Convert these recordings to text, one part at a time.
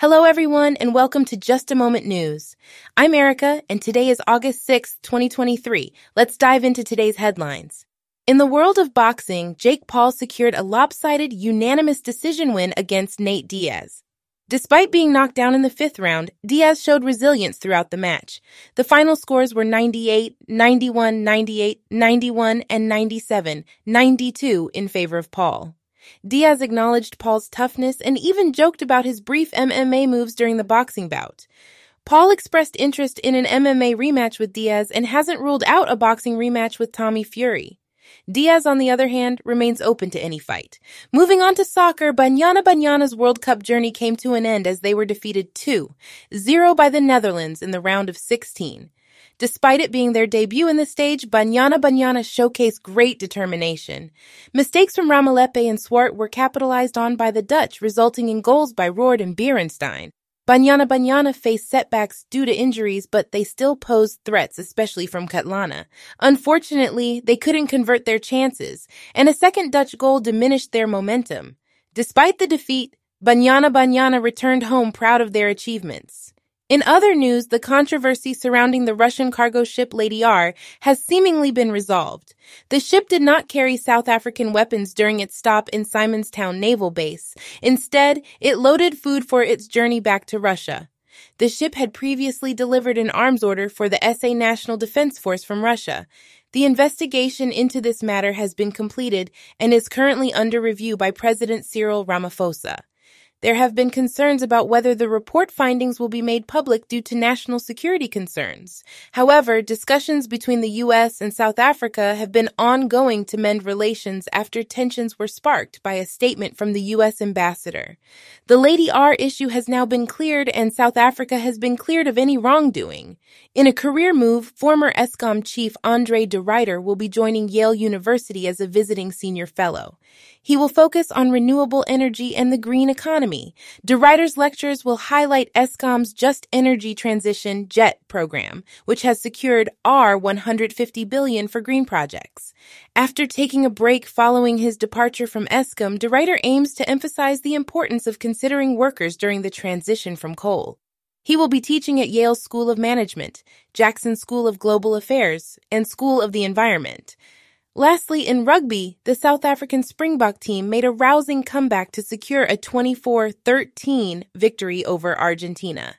Hello, everyone, and welcome to Just a Moment News. I'm Erica, and today is August 6, 2023. Let's dive into today's headlines. In the world of boxing, Jake Paul secured a lopsided, unanimous decision win against Nate Diaz. Despite being knocked down in the fifth round, Diaz showed resilience throughout the match. The final scores were 98, 91, 98, 91, and 97, 92 in favor of Paul. Diaz acknowledged Paul's toughness and even joked about his brief MMA moves during the boxing bout. Paul expressed interest in an MMA rematch with Diaz and hasn't ruled out a boxing rematch with Tommy Fury. Diaz, on the other hand, remains open to any fight. Moving on to soccer, Banyana Banyana's World Cup journey came to an end as they were defeated 2-0 by the Netherlands in the round of 16. Despite it being their debut in the stage, Banyana Banyana showcased great determination. Mistakes from Ramalepe and Swart were capitalized on by the Dutch, resulting in goals by Roord and Beerensteyn. Banyana Banyana faced setbacks due to injuries, but they still posed threats, especially from Kgatlana. Unfortunately, they couldn't convert their chances, and a second Dutch goal diminished their momentum. Despite the defeat, Banyana Banyana returned home proud of their achievements. In other news, the controversy surrounding the Russian cargo ship Lady R has seemingly been resolved. The ship did not carry South African weapons during its stop in Simonstown Naval Base. Instead, it loaded food for its journey back to Russia. The ship had previously delivered an arms order for the SA National Defense Force from Russia. The investigation into this matter has been completed and is currently under review by President Cyril Ramaphosa. There have been concerns about whether the report findings will be made public due to national security concerns. However, discussions between the U.S. and South Africa have been ongoing to mend relations after tensions were sparked by a statement from the U.S. ambassador. The Lady R issue has now been cleared and South Africa has been cleared of any wrongdoing. In a career move, former Eskom chief Andre de Ruyter will be joining Yale University as a visiting senior fellow. He will focus on renewable energy and the green economy. De Ruyter's lectures will highlight Eskom's Just Energy Transition JET program, which has secured R 150 billion for green projects. After taking a break following his departure from Eskom, De Ruyter aims to emphasize the importance of considering workers during the transition from coal. He will be teaching at Yale School of Management, Jackson School of Global Affairs, and School of the Environment. Lastly, in rugby, the South African Springbok team made a rousing comeback to secure a 24 13 victory over Argentina.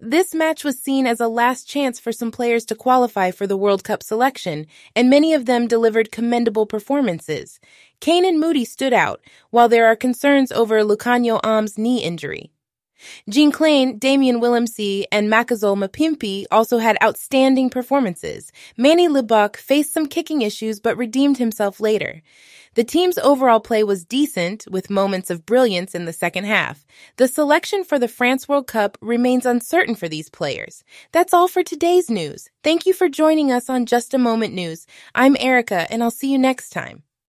This match was seen as a last chance for some players to qualify for the World Cup selection, and many of them delivered commendable performances. Canan Moodie stood out, while there are concerns over Lukhanyo Am's knee injury. Jean Kleyn, Damian Willemse, and Makazole Mapimpi also had outstanding performances. Manny Libbok faced some kicking issues but redeemed himself later. The team's overall play was decent, with moments of brilliance in the second half. The selection for the France World Cup remains uncertain for these players. That's all for today's news. Thank you for joining us on Just a Moment News. I'm Erica, and I'll see you next time.